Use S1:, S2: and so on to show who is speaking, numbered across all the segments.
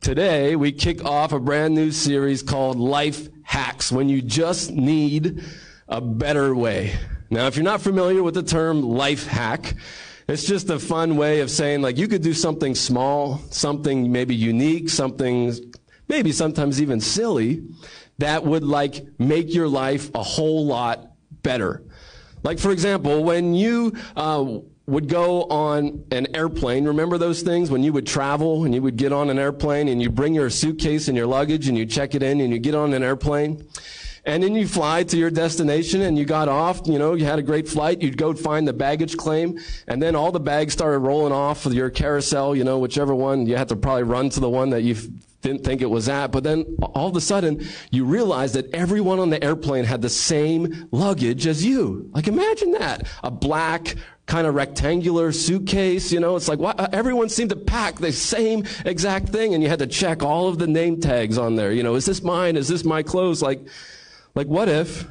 S1: Today, we kick off a brand new series called Life Hacks when you just need a better way. Now, if you're not familiar with the term life hack, it's just a fun way of saying like you could do something small, something maybe unique, something maybe sometimes even silly that would like make your life a whole lot better. Like for example, when you uh, would go on an airplane. Remember those things when you would travel and you would get on an airplane and you bring your suitcase and your luggage and you check it in and you get on an airplane? And then you fly to your destination and you got off, you know, you had a great flight. You'd go find the baggage claim and then all the bags started rolling off of your carousel, you know, whichever one. You had to probably run to the one that you didn't think it was at. But then all of a sudden you realize that everyone on the airplane had the same luggage as you. Like imagine that. A black kind of rectangular suitcase. You know, it's like what, everyone seemed to pack the same exact thing, and you had to check all of the name tags on there. You know, is this mine? Is this my clothes? Like, like what if?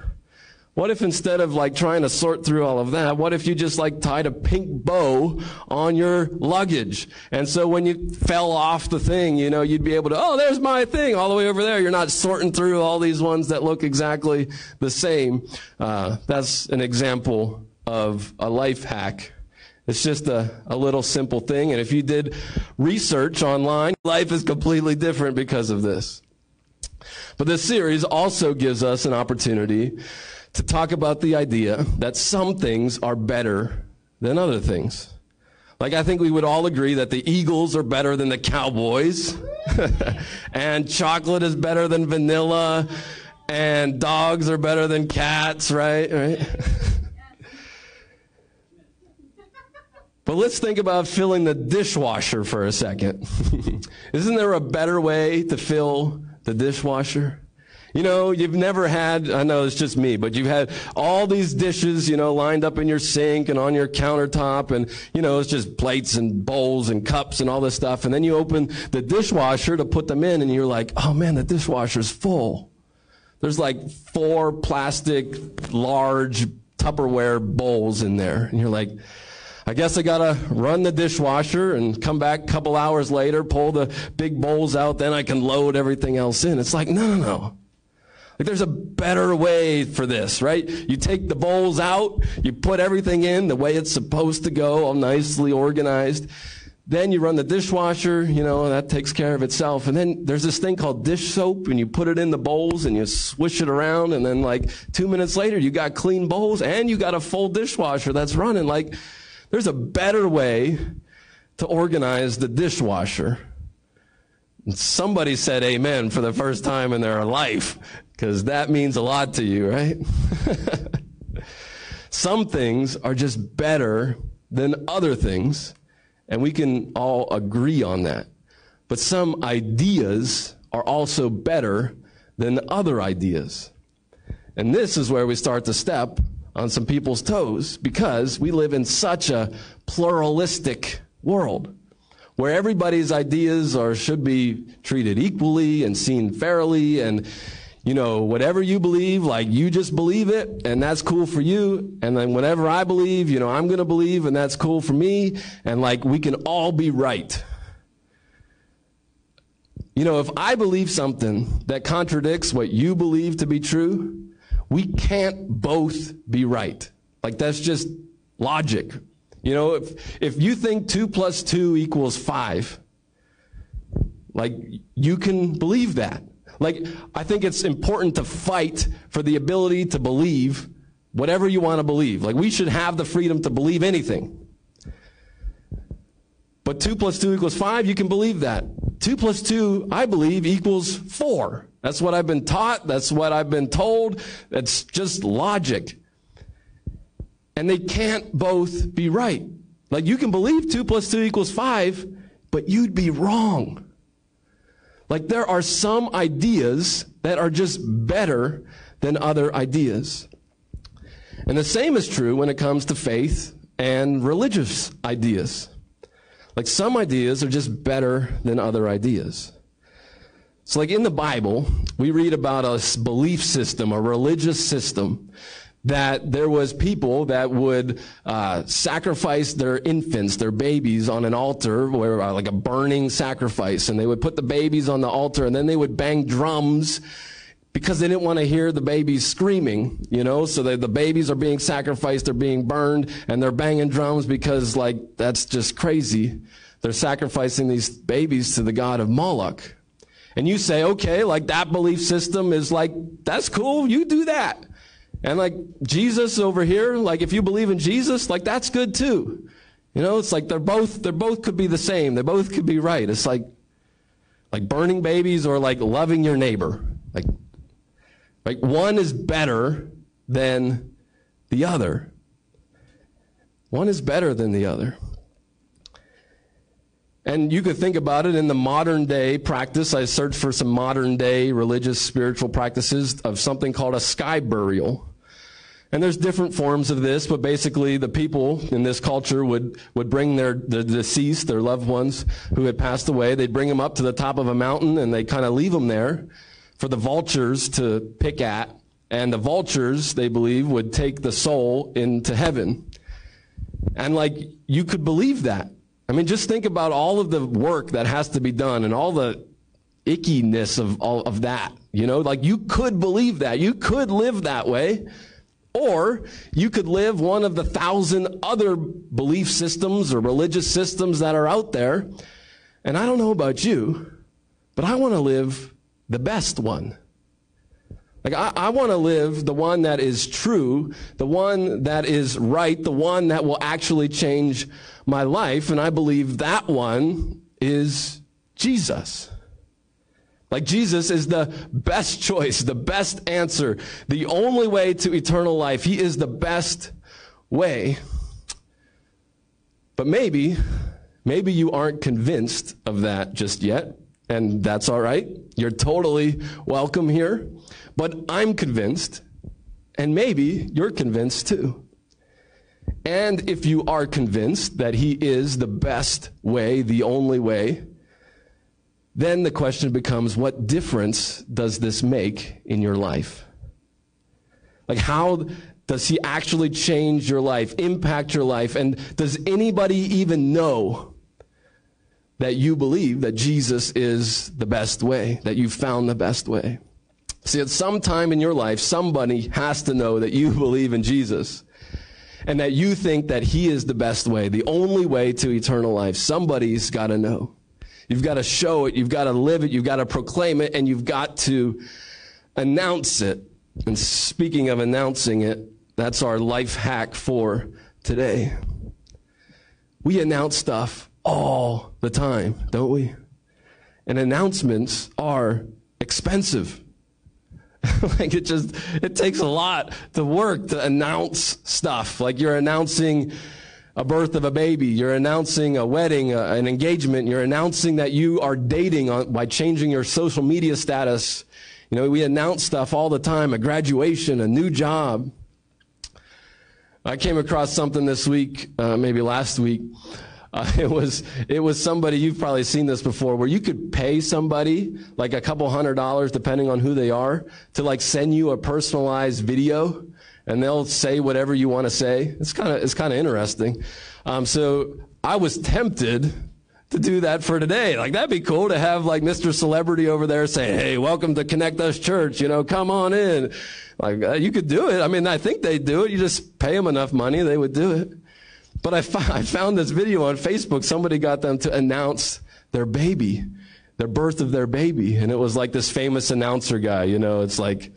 S1: What if instead of like trying to sort through all of that, what if you just like tied a pink bow on your luggage? And so when you fell off the thing, you know, you'd be able to, oh, there's my thing all the way over there. You're not sorting through all these ones that look exactly the same. Uh, that's an example of a life hack. It's just a, a little simple thing. And if you did research online, life is completely different because of this. But this series also gives us an opportunity to talk about the idea that some things are better than other things. Like, I think we would all agree that the Eagles are better than the Cowboys, and chocolate is better than vanilla, and dogs are better than cats, right? Right? But let's think about filling the dishwasher for a second. Isn't there a better way to fill the dishwasher? You know, you've never had, I know it's just me, but you've had all these dishes, you know, lined up in your sink and on your countertop and, you know, it's just plates and bowls and cups and all this stuff. And then you open the dishwasher to put them in and you're like, oh man, the dishwasher's full. There's like four plastic, large Tupperware bowls in there. And you're like, I guess I gotta run the dishwasher and come back a couple hours later, pull the big bowls out, then I can load everything else in. It's like, no, no, no. Like there's a better way for this, right? You take the bowls out, you put everything in the way it's supposed to go, all nicely organized. Then you run the dishwasher, you know, that takes care of itself. And then there's this thing called dish soap, and you put it in the bowls and you swish it around, and then like two minutes later, you got clean bowls and you got a full dishwasher that's running. Like, there's a better way to organize the dishwasher. And somebody said amen for the first time in their life, because that means a lot to you, right? Some things are just better than other things, and we can all agree on that. But some ideas are also better than other ideas. And this is where we start to step on some people's toes because we live in such a pluralistic world where everybody's ideas are should be treated equally and seen fairly and you know whatever you believe like you just believe it and that's cool for you. And then whatever i believe you know i'm going to believe and that's cool for me. And like we can all be right. You know if i believe something that contradicts what you believe to be true we can't both be right. Like that's just logic. You know, if, if you think two plus two equals five, like you can believe that. Like, I think it's important to fight for the ability to believe whatever you want to believe. Like, we should have the freedom to believe anything. But two plus two equals five, you can believe that. Two plus two, I believe, equals four. That's what I've been taught. That's what I've been told. That's just logic. And they can't both be right. Like you can believe 2 plus 2 equals 5, but you'd be wrong. Like there are some ideas that are just better than other ideas. And the same is true when it comes to faith and religious ideas. Like some ideas are just better than other ideas. So, like in the Bible, we read about a belief system, a religious system that there was people that would uh, sacrifice their infants, their babies, on an altar, where uh, like a burning sacrifice, and they would put the babies on the altar, and then they would bang drums because they didn't want to hear the babies screaming, you know. So the, the babies are being sacrificed, they're being burned, and they're banging drums because like that's just crazy. They're sacrificing these babies to the god of Moloch. And you say, okay, like that belief system is like, that's cool, you do that. And like Jesus over here, like if you believe in Jesus, like that's good too. You know, it's like they're both, they're both could be the same. They both could be right. It's like, like burning babies or like loving your neighbor. Like, like one is better than the other. One is better than the other. And you could think about it in the modern day practice. I searched for some modern day religious spiritual practices of something called a sky burial. And there's different forms of this, but basically the people in this culture would, would bring their, the deceased, their loved ones who had passed away, they'd bring them up to the top of a mountain and they kind of leave them there for the vultures to pick at. And the vultures, they believe, would take the soul into heaven. And like, you could believe that. I mean, just think about all of the work that has to be done and all the ickiness of all of that. You know, like you could believe that. You could live that way. Or you could live one of the thousand other belief systems or religious systems that are out there. And I don't know about you, but I want to live the best one. Like, I, I want to live the one that is true, the one that is right, the one that will actually change my life. And I believe that one is Jesus. Like Jesus is the best choice, the best answer, the only way to eternal life. He is the best way. But maybe, maybe you aren't convinced of that just yet, and that's all right. You're totally welcome here. But I'm convinced, and maybe you're convinced too. And if you are convinced that He is the best way, the only way, then the question becomes what difference does this make in your life? Like, how does he actually change your life, impact your life? And does anybody even know that you believe that Jesus is the best way, that you found the best way? See, at some time in your life, somebody has to know that you believe in Jesus and that you think that he is the best way, the only way to eternal life. Somebody's got to know. You've got to show it. You've got to live it. You've got to proclaim it and you've got to announce it. And speaking of announcing it, that's our life hack for today. We announce stuff all the time, don't we? And announcements are expensive. like it just it takes a lot to work to announce stuff. Like you're announcing a birth of a baby, you're announcing a wedding, an engagement, you're announcing that you are dating on, by changing your social media status. You know, we announce stuff all the time, a graduation, a new job. I came across something this week, uh, maybe last week. Uh, it was it was somebody you've probably seen this before, where you could pay somebody like a couple hundred dollars, depending on who they are, to like send you a personalized video and they'll say whatever you want to say. It's kind of it's kind of interesting. Um, so I was tempted to do that for today. Like that'd be cool to have like Mr. Celebrity over there say, "Hey, welcome to Connect Us Church. You know, come on in." Like uh, you could do it. I mean, I think they do it. You just pay them enough money, they would do it. But I, I found this video on Facebook. Somebody got them to announce their baby, their birth of their baby, and it was like this famous announcer guy. You know, it's like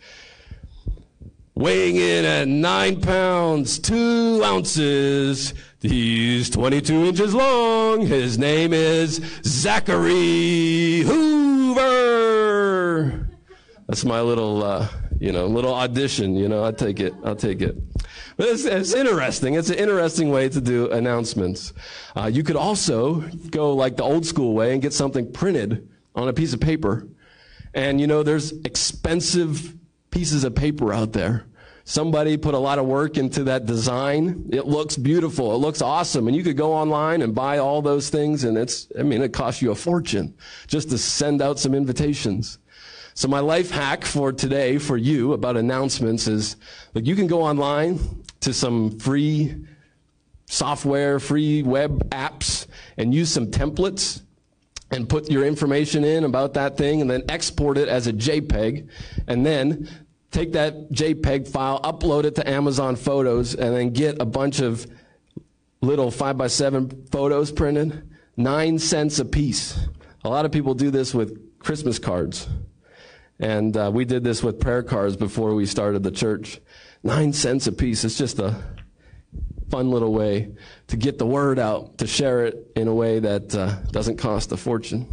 S1: weighing in at nine pounds, two ounces. He's 22 inches long. His name is Zachary Hoover. That's my little, uh, you know, little audition. You know, I'll take it. I'll take it. But it's, it's interesting. It's an interesting way to do announcements. Uh, you could also go like the old school way and get something printed on a piece of paper. And you know, there's expensive pieces of paper out there. Somebody put a lot of work into that design. It looks beautiful. It looks awesome. And you could go online and buy all those things. And it's, I mean, it costs you a fortune just to send out some invitations. So my life hack for today for you about announcements is like you can go online to some free software, free web apps and use some templates and put your information in about that thing and then export it as a JPEG and then take that JPEG file, upload it to Amazon Photos and then get a bunch of little 5 by 7 photos printed. Nine cents a piece. A lot of people do this with Christmas cards. And uh, we did this with prayer cards before we started the church. Nine cents a piece. It's just a fun little way to get the word out, to share it in a way that uh, doesn't cost a fortune.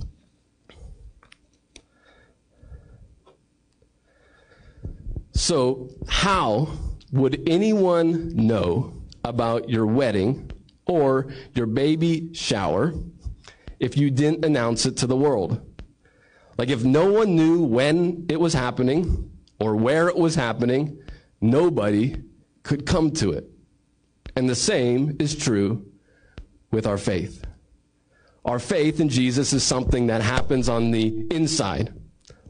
S1: So, how would anyone know about your wedding or your baby shower if you didn't announce it to the world? Like, if no one knew when it was happening or where it was happening, nobody could come to it. And the same is true with our faith. Our faith in Jesus is something that happens on the inside.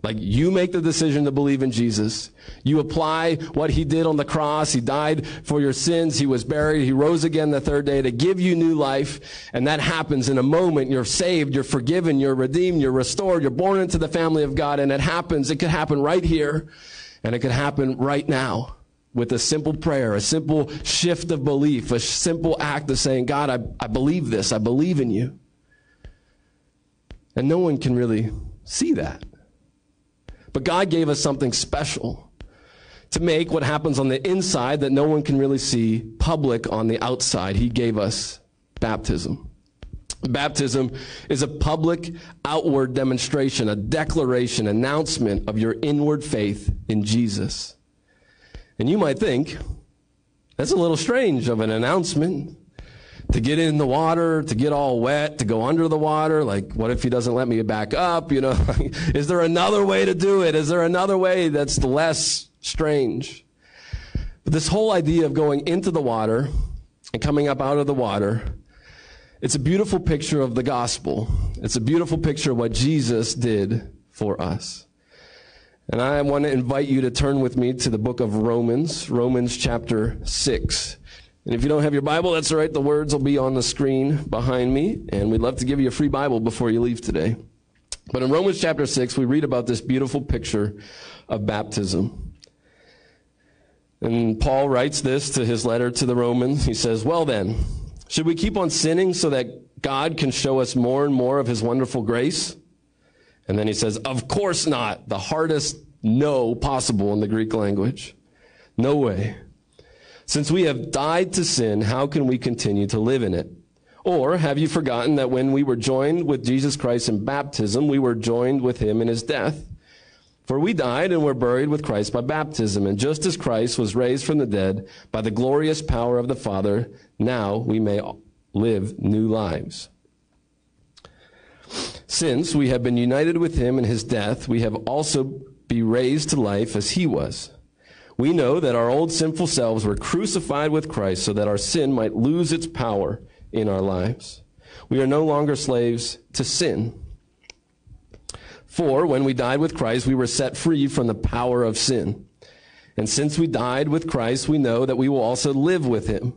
S1: Like you make the decision to believe in Jesus. You apply what he did on the cross. He died for your sins. He was buried. He rose again the third day to give you new life. And that happens in a moment. You're saved. You're forgiven. You're redeemed. You're restored. You're born into the family of God. And it happens. It could happen right here. And it could happen right now with a simple prayer, a simple shift of belief, a simple act of saying, God, I, I believe this. I believe in you. And no one can really see that. But God gave us something special to make what happens on the inside that no one can really see public on the outside. He gave us baptism. Baptism is a public outward demonstration, a declaration, announcement of your inward faith in Jesus. And you might think, that's a little strange of an announcement. To get in the water, to get all wet, to go under the water, like, what if he doesn't let me back up? You know, is there another way to do it? Is there another way that's less strange? But this whole idea of going into the water and coming up out of the water, it's a beautiful picture of the gospel. It's a beautiful picture of what Jesus did for us. And I want to invite you to turn with me to the book of Romans, Romans chapter 6. And if you don't have your Bible, that's all right. The words will be on the screen behind me. And we'd love to give you a free Bible before you leave today. But in Romans chapter 6, we read about this beautiful picture of baptism. And Paul writes this to his letter to the Romans. He says, Well then, should we keep on sinning so that God can show us more and more of his wonderful grace? And then he says, Of course not. The hardest no possible in the Greek language. No way. Since we have died to sin, how can we continue to live in it? Or have you forgotten that when we were joined with Jesus Christ in baptism, we were joined with him in his death? For we died and were buried with Christ by baptism. And just as Christ was raised from the dead by the glorious power of the Father, now we may live new lives. Since we have been united with him in his death, we have also been raised to life as he was. We know that our old sinful selves were crucified with Christ so that our sin might lose its power in our lives. We are no longer slaves to sin. For when we died with Christ, we were set free from the power of sin. And since we died with Christ, we know that we will also live with him.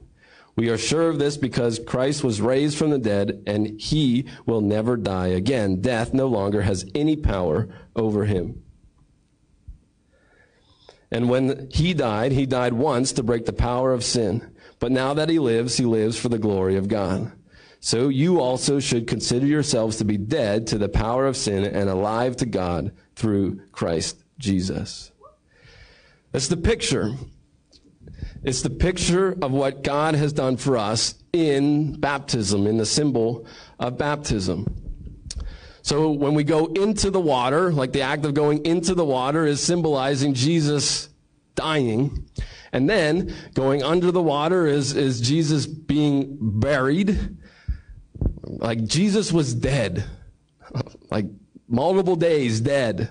S1: We are sure of this because Christ was raised from the dead and he will never die again. Death no longer has any power over him. And when he died, he died once to break the power of sin. But now that he lives, he lives for the glory of God. So you also should consider yourselves to be dead to the power of sin and alive to God through Christ Jesus. That's the picture it's the picture of what God has done for us in baptism, in the symbol of baptism. So when we go into the water, like the act of going into the water is symbolizing Jesus dying. And then going under the water is, is Jesus being buried. Like Jesus was dead. Like multiple days dead.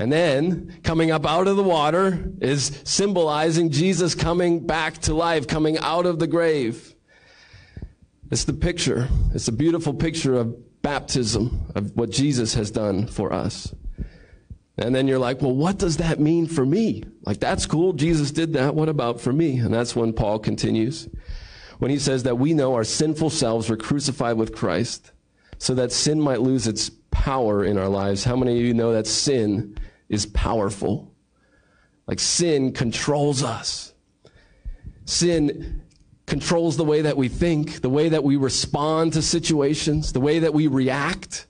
S1: And then coming up out of the water is symbolizing Jesus coming back to life, coming out of the grave. It's the picture. It's a beautiful picture of baptism, of what Jesus has done for us. And then you're like, well, what does that mean for me? Like, that's cool. Jesus did that. What about for me? And that's when Paul continues. When he says that we know our sinful selves were crucified with Christ so that sin might lose its power in our lives. How many of you know that sin is powerful? Like, sin controls us. Sin controls the way that we think, the way that we respond to situations, the way that we react.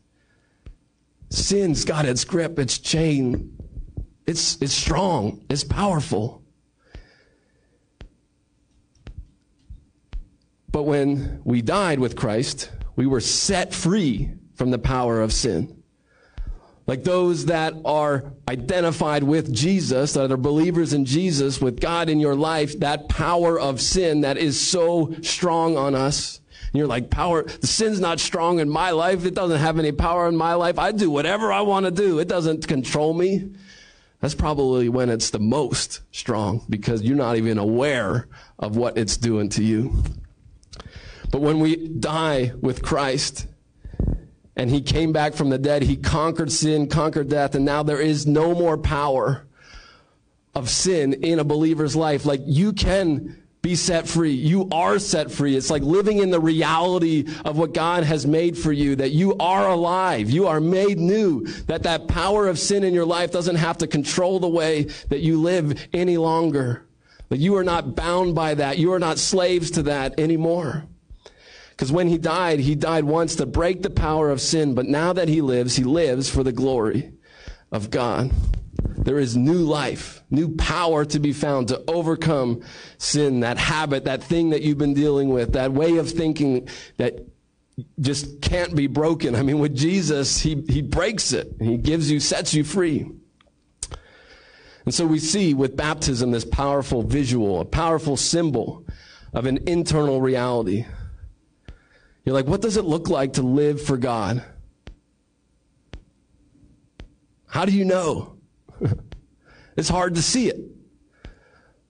S1: Sin's got its grip, its chain. It's, it's strong, it's powerful. But when we died with Christ, we were set free from the power of sin. Like those that are identified with Jesus, that are believers in Jesus, with God in your life, that power of sin that is so strong on us. And you're like, power, the sin's not strong in my life. It doesn't have any power in my life. I do whatever I want to do. It doesn't control me. That's probably when it's the most strong because you're not even aware of what it's doing to you. But when we die with Christ, and he came back from the dead. He conquered sin, conquered death, and now there is no more power of sin in a believer's life. Like you can be set free. You are set free. It's like living in the reality of what God has made for you, that you are alive. You are made new, that that power of sin in your life doesn't have to control the way that you live any longer. That you are not bound by that. You are not slaves to that anymore. Because when he died, he died once to break the power of sin, but now that he lives, he lives for the glory of God. There is new life, new power to be found to overcome sin, that habit, that thing that you've been dealing with, that way of thinking that just can't be broken. I mean, with Jesus, he, he breaks it. He gives you, sets you free. And so we see with baptism this powerful visual, a powerful symbol of an internal reality you're like, what does it look like to live for God? How do you know? it's hard to see it.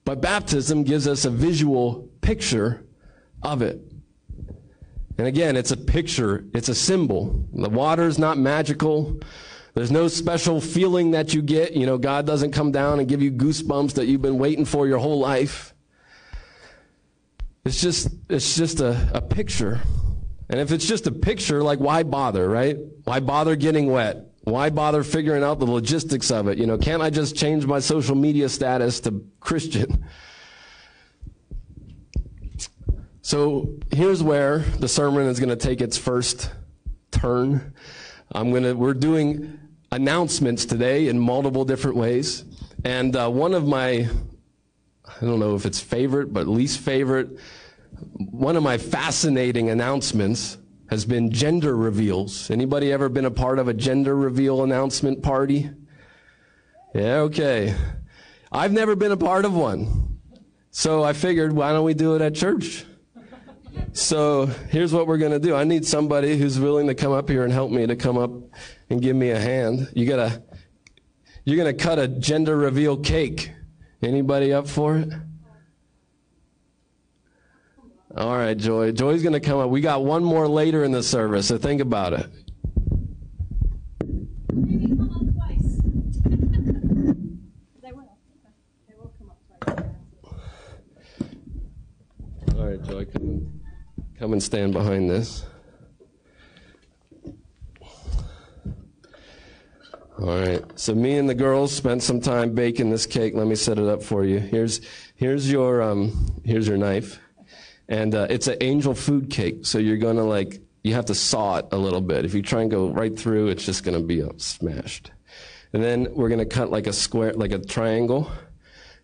S1: But baptism gives us a visual picture of it. And again, it's a picture, it's a symbol. The water is not magical. There's no special feeling that you get. You know, God doesn't come down and give you goosebumps that you've been waiting for your whole life. It's just, it's just a, a picture. And if it's just a picture, like why bother, right? Why bother getting wet? Why bother figuring out the logistics of it? You know, can't I just change my social media status to Christian? So here's where the sermon is going to take its first turn. I'm going to, we're doing announcements today in multiple different ways. And uh, one of my, I don't know if it's favorite, but least favorite one of my fascinating announcements has been gender reveals. Anybody ever been a part of a gender reveal announcement party? Yeah, okay. I've never been a part of one. So I figured, why don't we do it at church? So here's what we're going to do. I need somebody who's willing to come up here and help me to come up and give me a hand. You gotta, you're going to cut a gender reveal cake. Anybody up for it? All right, Joy. Joy's going to come up. We got one more later in the service, so think about it.
S2: Maybe come up twice. they will. They will come up twice.
S1: All right, Joy, come, come and stand behind this. All right. So me and the girls spent some time baking this cake. Let me set it up for you. Here's here's your um here's your knife. And uh, it's an angel food cake, so you're gonna like you have to saw it a little bit. If you try and go right through, it's just gonna be uh, smashed. And then we're gonna cut like a square, like a triangle,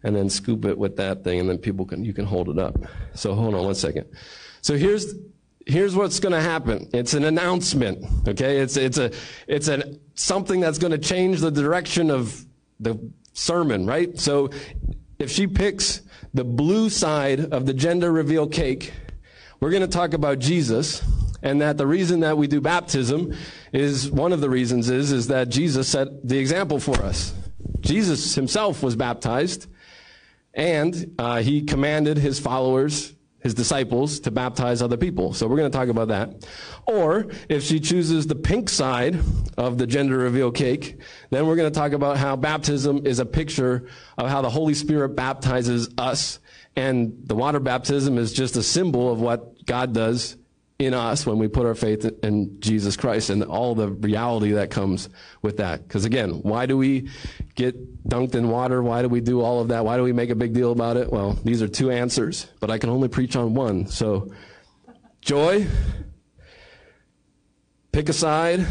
S1: and then scoop it with that thing, and then people can you can hold it up. So hold on one second. So here's here's what's going to happen. It's an announcement. Okay, it's it's a it's a something that's going to change the direction of the sermon, right? So if she picks the blue side of the gender reveal cake, we're going to talk about Jesus and that the reason that we do baptism is one of the reasons is is that Jesus set the example for us. Jesus himself was baptized and uh, he commanded his followers his disciples to baptize other people. So we're going to talk about that. Or if she chooses the pink side of the gender reveal cake, then we're going to talk about how baptism is a picture of how the Holy Spirit baptizes us. And the water baptism is just a symbol of what God does in us when we put our faith in Jesus Christ and all the reality that comes with that. Because again, why do we get dunked in water? Why do we do all of that? Why do we make a big deal about it? Well, these are two answers, but I can only preach on one. So, joy, pick a side,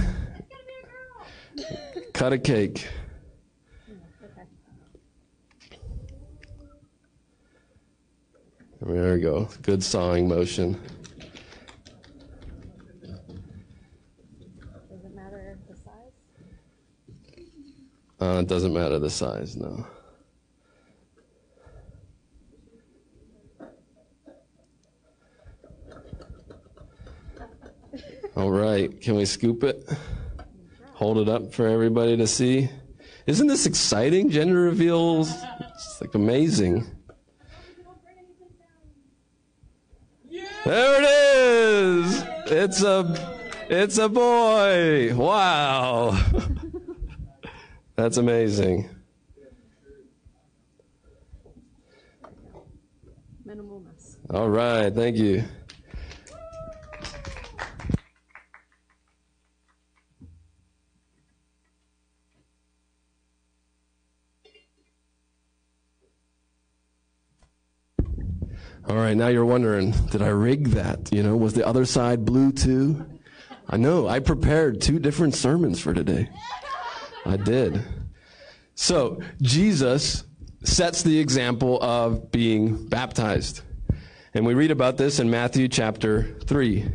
S1: cut a cake. There we go. Good sawing motion.
S2: Does it matter the size?
S1: Uh, it doesn't matter the size, no. All right, can we scoop it? Hold it up for everybody to see. Isn't this exciting? Gender reveals. It's like amazing. There it is. It's a it's a boy. Wow. That's amazing.
S2: Minimal mess.
S1: All right, thank you. All right, now you're wondering, did I rig that? You know, was the other side blue too? I know, I prepared two different sermons for today. I did. So, Jesus sets the example of being baptized. And we read about this in Matthew chapter 3.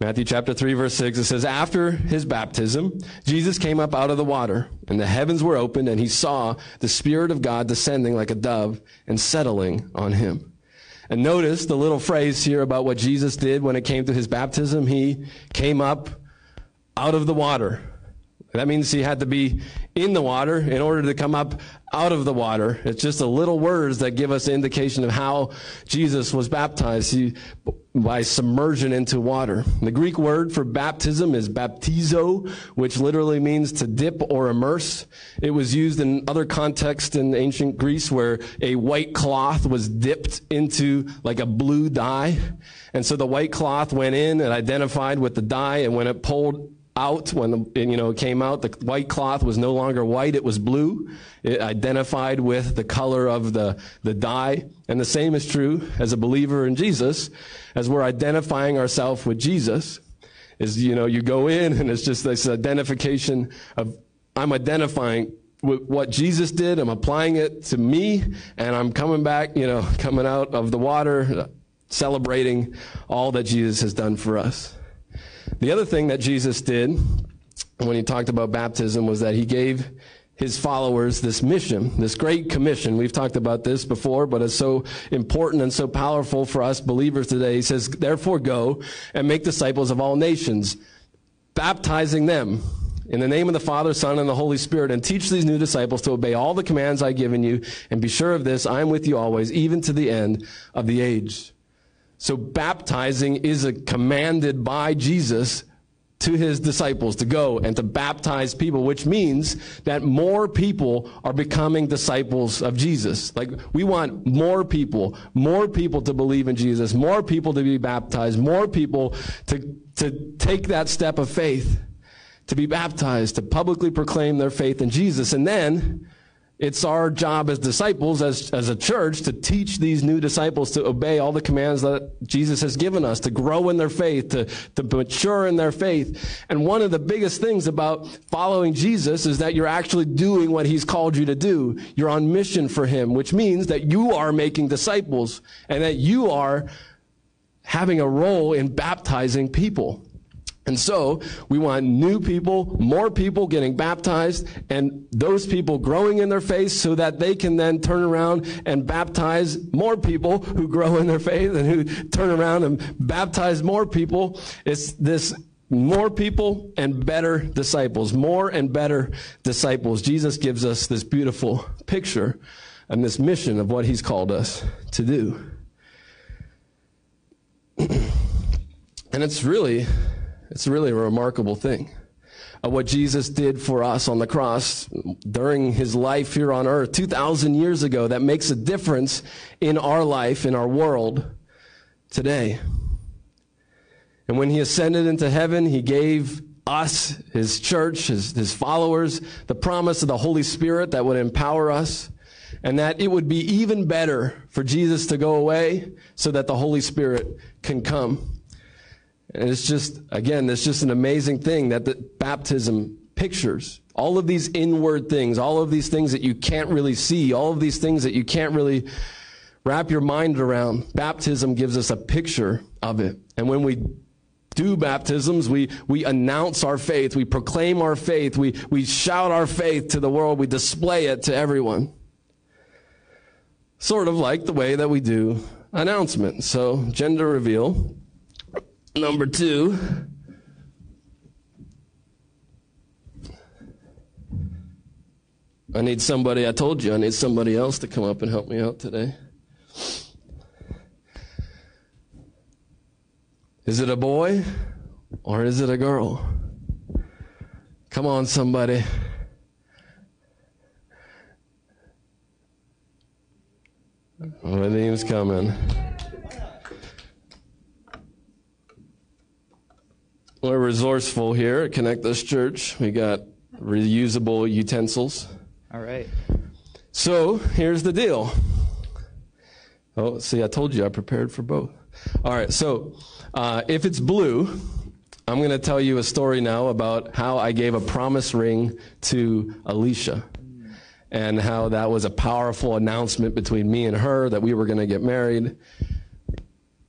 S1: Matthew chapter 3 verse 6, it says, After his baptism, Jesus came up out of the water, and the heavens were opened, and he saw the Spirit of God descending like a dove and settling on him. And notice the little phrase here about what Jesus did when it came to his baptism. He came up out of the water. That means he had to be in the water in order to come up out of the water. It's just a little words that give us indication of how Jesus was baptized he, by submersion into water. The Greek word for baptism is baptizo, which literally means to dip or immerse. It was used in other contexts in ancient Greece where a white cloth was dipped into like a blue dye. And so the white cloth went in and identified with the dye, and when it pulled out when the, you know it came out. The white cloth was no longer white. It was blue. It identified with the color of the the dye. And the same is true as a believer in Jesus. As we're identifying ourselves with Jesus is you know you go in and it's just this identification of I'm identifying with what Jesus did. I'm applying it to me and I'm coming back you know coming out of the water celebrating all that Jesus has done for us the other thing that Jesus did when he talked about baptism was that he gave his followers this mission, this great commission. We've talked about this before, but it's so important and so powerful for us believers today. He says, therefore go and make disciples of all nations, baptizing them in the name of the Father, Son, and the Holy Spirit, and teach these new disciples to obey all the commands I've given you, and be sure of this, I am with you always, even to the end of the age. So baptizing is a commanded by Jesus to his disciples to go and to baptize people, which means that more people are becoming disciples of Jesus. Like we want more people, more people to believe in Jesus, more people to be baptized, more people to, to take that step of faith, to be baptized, to publicly proclaim their faith in Jesus. And then it's our job as disciples, as, as a church, to teach these new disciples to obey all the commands that Jesus has given us, to grow in their faith, to, to mature in their faith. And one of the biggest things about following Jesus is that you're actually doing what he's called you to do. You're on mission for him, which means that you are making disciples and that you are having a role in baptizing people. And so we want new people, more people getting baptized, and those people growing in their faith so that they can then turn around and baptize more people who grow in their faith and who turn around and baptize more people. It's this more people and better disciples, more and better disciples. Jesus gives us this beautiful picture and this mission of what he's called us to do. And it's really, it's really a remarkable thing. Uh, what Jesus did for us on the cross during his life here on earth 2,000 years ago that makes a difference in our life, in our world today. And when he ascended into heaven, he gave us, his church, his, his followers, the promise of the Holy Spirit that would empower us and that it would be even better for Jesus to go away so that the Holy Spirit can come. And it's just, again, it's just an amazing thing that the baptism pictures. All of these inward things, all of these things that you can't really see, all of these things that you can't really wrap your mind around. Baptism gives us a picture of it. And when we do baptisms, we, we announce our faith, we proclaim our faith, we, we shout our faith to the world, we display it to everyone. Sort of like the way that we do announcements. So, gender reveal. Number two. I need somebody, I told you, I need somebody else to come up and help me out today. Is it a boy or is it a girl? Come on, somebody. Name's coming. We're resourceful here at Connect Us Church. We got reusable utensils.
S3: All right.
S1: So here's the deal. Oh, see, I told you I prepared for both. All right, so uh, if it's blue, I'm going to tell you a story now about how I gave a promise ring to Alicia and how that was a powerful announcement between me and her that we were going to get married.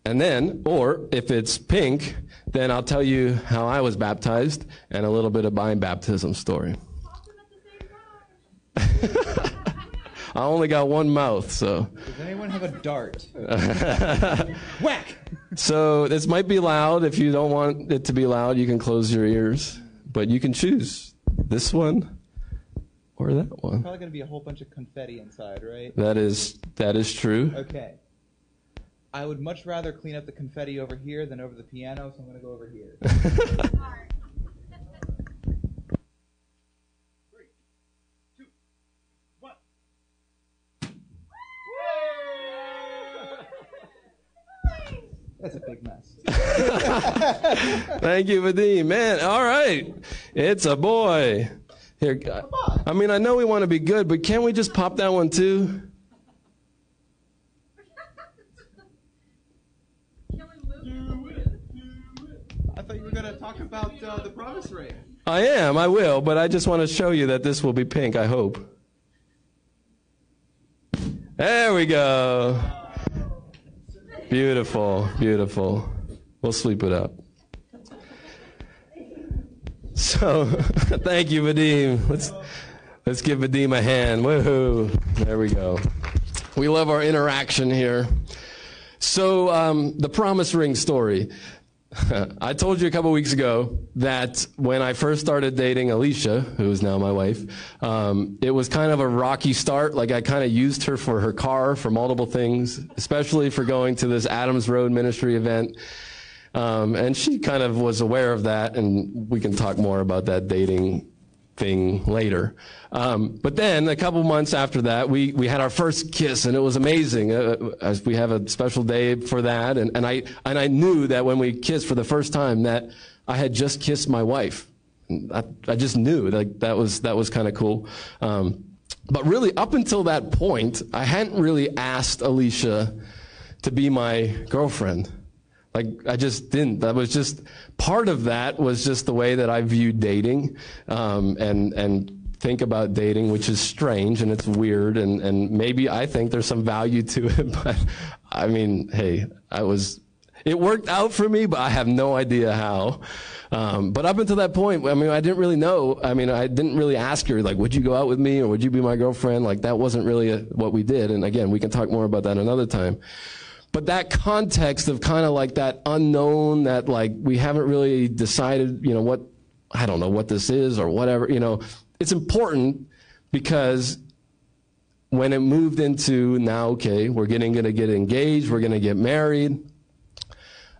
S1: And then, or if it's pink, then I'll tell you how I was baptized and a little bit of my baptism story. I only got one mouth, so.
S3: Does anyone have a dart? Whack!
S1: So this might be loud. If you don't want it to be loud, you can close your ears. But you can choose this one or that one.
S3: Probably going to be a whole bunch of confetti inside, right?
S1: That is that is true.
S3: Okay. I would much rather clean up the confetti over here than over the piano, so I'm going to go over here. Three, two, one. That's a big mess.
S1: Thank you, Vadim. Man, all right. It's a boy. Here, I mean, I know we want to be good, but can't we just pop that one too?
S3: Uh, the promise ring.
S1: I am, I will, but I just want to show you that this will be pink, I hope. There we go. Beautiful, beautiful. We'll sweep it up. So, thank you, Vadim. Let's let's give Vadim a hand. Woohoo! There we go. We love our interaction here. So, um, the promise ring story. I told you a couple weeks ago that when I first started dating Alicia, who is now my wife, um, it was kind of a rocky start. Like I kind of used her for her car for multiple things, especially for going to this Adams Road ministry event. Um, and she kind of was aware of that, and we can talk more about that dating thing later. Um, but then a couple months after that, we, we had our first kiss, and it was amazing. Uh, as we have a special day for that, and, and I and I knew that when we kissed for the first time, that I had just kissed my wife. I, I just knew like that was that was kind of cool. Um, but really, up until that point, I hadn't really asked Alicia to be my girlfriend. Like I just didn't. That was just part of that was just the way that I viewed dating, um, and and think about dating, which is strange and it's weird, and and maybe I think there's some value to it, but I mean, hey, I was. It worked out for me, but I have no idea how. Um, but up until that point, I mean, I didn't really know. I mean, I didn't really ask her, like, would you go out with me or would you be my girlfriend? Like, that wasn't really a, what we did. And again, we can talk more about that another time. But that context of kind of like that unknown that like we haven't really decided, you know, what, I don't know what this is or whatever, you know, it's important because when it moved into now, okay, we're getting going to get engaged, we're going to get married.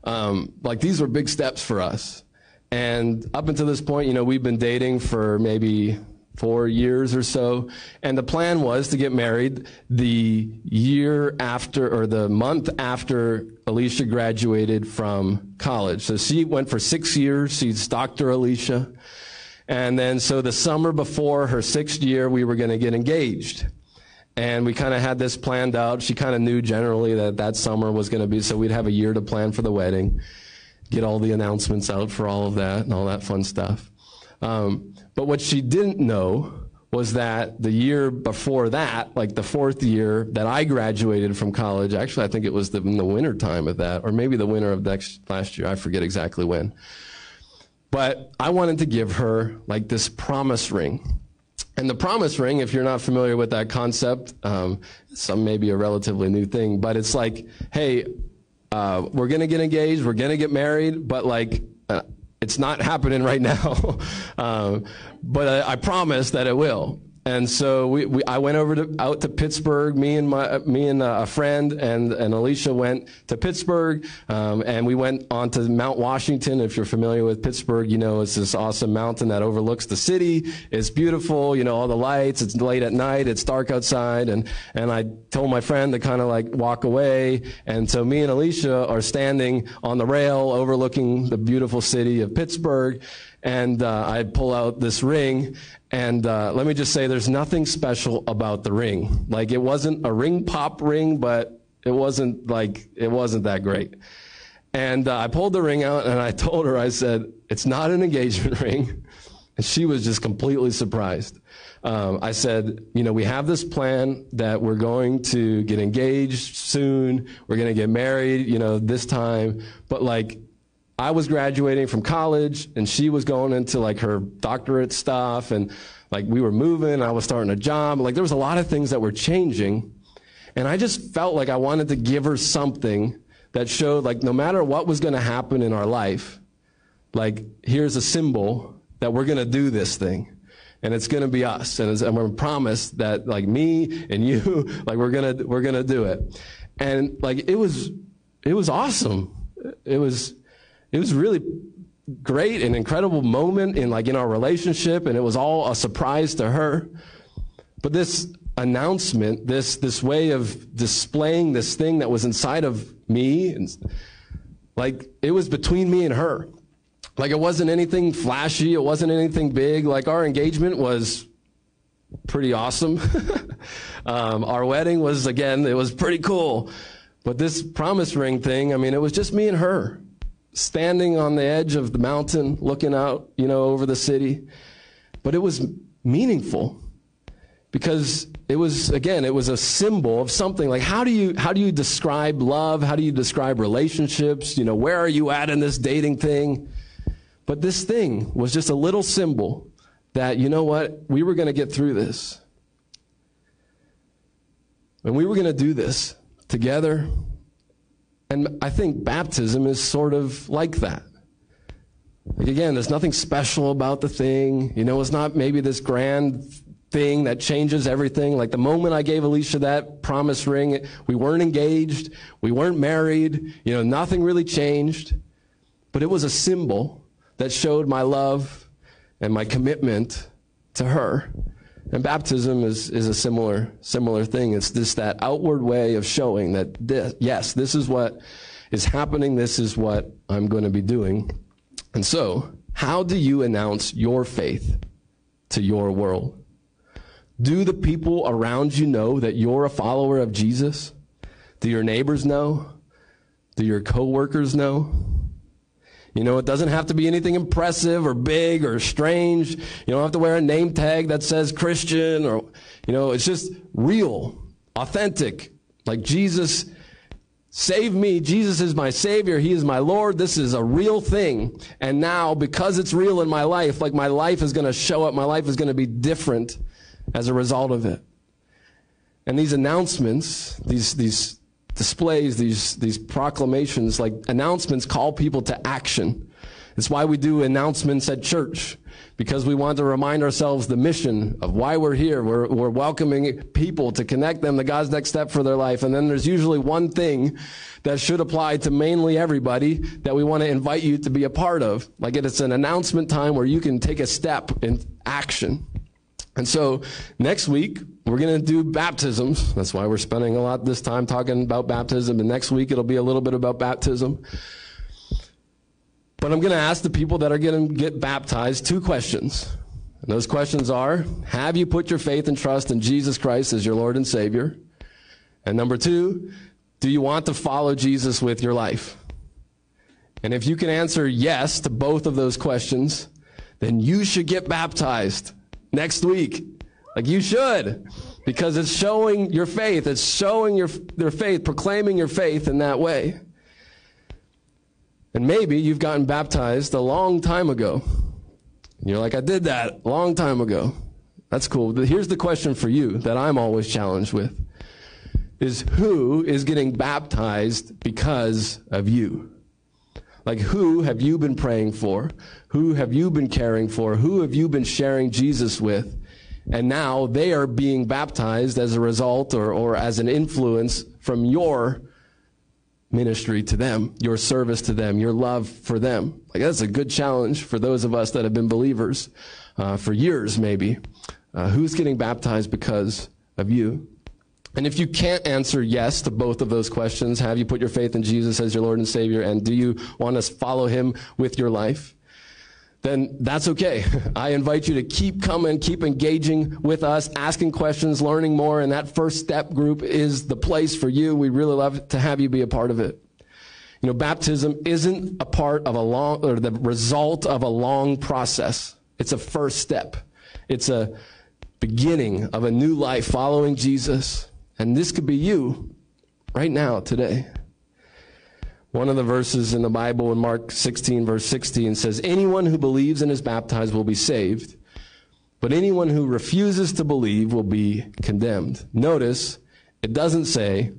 S1: Um, like these were big steps for us. And up until this point, you know, we've been dating for maybe four years or so. And the plan was to get married the year after, or the month after Alicia graduated from college. So she went for six years. She's Dr. Alicia. And then, so the summer before her sixth year, we were going to get engaged. And we kind of had this planned out. She kind of knew generally that that summer was going to be, so we'd have a year to plan for the wedding, get all the announcements out for all of that and all that fun stuff. Um, but what she didn't know was that the year before that, like the fourth year that I graduated from college, actually, I think it was the, in the winter time of that, or maybe the winter of next last year. I forget exactly when. But I wanted to give her like this promise ring. And the promise ring, if you're not familiar with that concept, um, some may be a relatively new thing, but it's like, hey, uh, we're going to get engaged, we're going to get married, but like, uh, it's not happening right now. um, but I, I promise that it will. And so we, we, I went over to, out to Pittsburgh. Me and my, me and a friend and, and Alicia went to Pittsburgh, um, and we went on to Mount Washington. If you're familiar with Pittsburgh, you know it's this awesome mountain that overlooks the city. It's beautiful, you know, all the lights. It's late at night. It's dark outside, and and I told my friend to kind of like walk away. And so me and Alicia are standing on the rail overlooking the beautiful city of Pittsburgh and uh, I pull out this ring, and uh, let me just say, there's nothing special about the ring. Like it wasn't a ring pop ring, but it wasn't like it wasn't that great. And uh, I pulled the ring out, and I told her, I said, "It's not an engagement ring," and she was just completely surprised. Um, I said, you know, we have this plan that we're going to get engaged soon. We're going to get married, you know, this time. But like, I was graduating from college and she was going into like her doctorate stuff and like we were moving, I was starting a job. Like there was a lot of things that were changing. And I just felt like I wanted to give her something that showed like no matter what was going to happen in our life, like here's a symbol that we're going to do this thing. And it's going to be us. And, and we're promised that like me and you, like we're going to, we're going to do it. And like it was, it was awesome. It was, it was really great and incredible moment in like in our relationship and it was all a surprise to her. But this announcement this this way of displaying this thing that was inside of me and like it was between me and her. Like it wasn't anything flashy it wasn't anything big. Like our engagement was pretty awesome. Um, our wedding was again it was pretty cool. But this promise ring thing i mean it was just me and her standing on the edge of the mountain looking out, you know, over the city. But it was meaningful because it was again it was a symbol of something. Like how do you how do you describe love? How do you describe relationships? You know where are you at in this dating thing? But this thing was just a little symbol that you know what? We were going to get through this. And we were going to do this together and I think baptism is sort of like that. Like again, there's nothing special about the thing. You know, it's not maybe this grand thing that changes everything. Like the moment I gave Alicia that promise ring, we weren't engaged, we weren't married, you know, nothing really changed. But it was a symbol that showed my love and my commitment to her. And baptism is, is a similar, similar thing. It's just that outward way of showing that this, yes, this is what is happening. This is what I'm going to be doing. And so, how do you announce your faith to your world? Do the people around you know that you're a follower of Jesus? Do your neighbors know? Do your coworkers know? You know, it doesn't have to be anything impressive or big or strange. You don't have to wear a name tag that says Christian or, you know, it's just real, authentic. Like Jesus save me. Jesus is my Savior. He is my Lord. This is a real thing. And now, because it's real in my life, like my life is going to show up, my life is going to be different as a result of it. And these announcements, these, these displays, these, these proclamations, like announcements call people to action. It's why we do announcements at church, because we want to remind ourselves the mission of why we're here. We're, we're welcoming people to connect them to God's next step for their life. And then there's usually one thing that should apply to mainly everybody that we want to invite you to be a part of. Like it's an announcement time where you can take a step in action. And so next week, we're going to do baptisms. That's why we're spending a lot of this time talking about baptism. And next week, it'll be a little bit about baptism. But I'm going to ask the people that are going to get baptized two questions. And those questions are Have you put your faith and trust in Jesus Christ as your Lord and Savior? And number two, do you want to follow Jesus with your life? And if you can answer yes to both of those questions, then you should get baptized next week. Like you should, because it's showing your faith. It's showing your, their faith, proclaiming your faith in that way. And maybe you've gotten baptized a long time ago. And you're like, I did that a long time ago. That's cool. Here's the question for you that I'm always challenged with is who is getting baptized because of you? Like, who have you been praying for? Who have you been caring for? Who have you been sharing Jesus with? And now they are being baptized as a result or, or as an influence from your ministry to them, your service to them, your love for them. Like, that's a good challenge for those of us that have been believers uh, for years, maybe. Uh, who's getting baptized because of you? And if you can't answer yes to both of those questions, have you put your faith in Jesus as your Lord and Savior, and do you want to follow Him with your life? Then that's okay. I invite you to keep coming, keep engaging with us, asking questions, learning more, and that first step group is the place for you. We really love to have you be a part of it. You know, baptism isn't a part of a long, or the result of a long process. It's a first step. It's a beginning of a new life following Jesus. And this could be you right now, today. One of the verses in the Bible in Mark 16, verse 16 says, Anyone who believes and is baptized will be saved, but anyone who refuses to believe will be condemned. Notice, it doesn't say,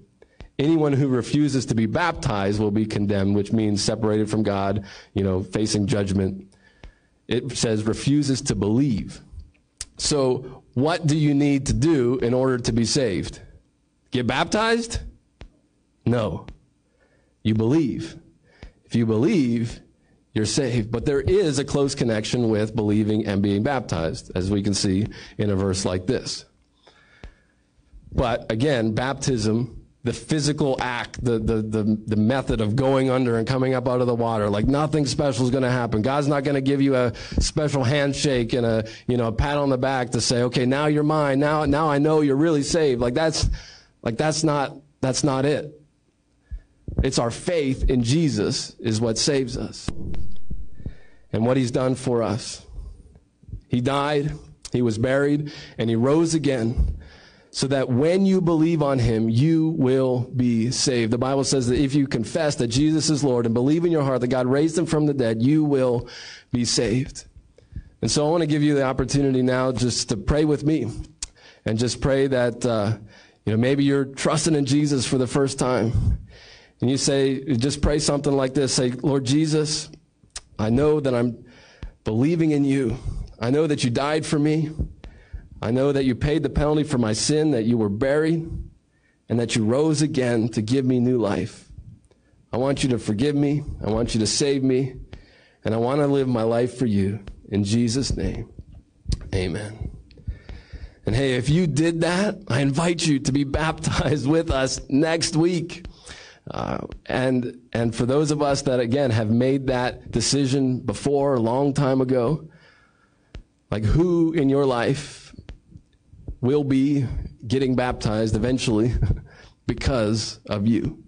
S1: anyone who refuses to be baptized will be condemned, which means separated from God, you know, facing judgment. It says refuses to believe. So, what do you need to do in order to be saved? Get baptized? No. You believe. If you believe, you're saved. But there is a close connection with believing and being baptized, as we can see in a verse like this. But again, baptism, the physical act, the, the, the, the, method of going under and coming up out of the water, like nothing special is going to happen. God's not going to give you a special handshake and a, you know, a pat on the back to say, okay, now you're mine. Now, now I know you're really saved. Like that's, like that's not, that's not it. It's our faith in Jesus is what saves us and what he's done for us. He died, he was buried, and he rose again so that when you believe on him, you will be saved. The Bible says that if you confess that Jesus is Lord and believe in your heart that God raised him from the dead, you will be saved. And so I want to give you the opportunity now just to pray with me and just pray that, uh, you know, maybe you're trusting in Jesus for the first time and you say, just pray something like this say, Lord Jesus, I know that I'm believing in you. I know that you died for me. I know that you paid the penalty for my sin, that you were buried, and that you rose again to give me new life. I want you to forgive me. I want you to save me. And I want to live my life for you. In Jesus' name, amen. And hey, if you did that, I invite you to be baptized with us next week. Uh, and and for those of us that again have made that decision before a long time ago, like who in your life will be getting baptized eventually because of you?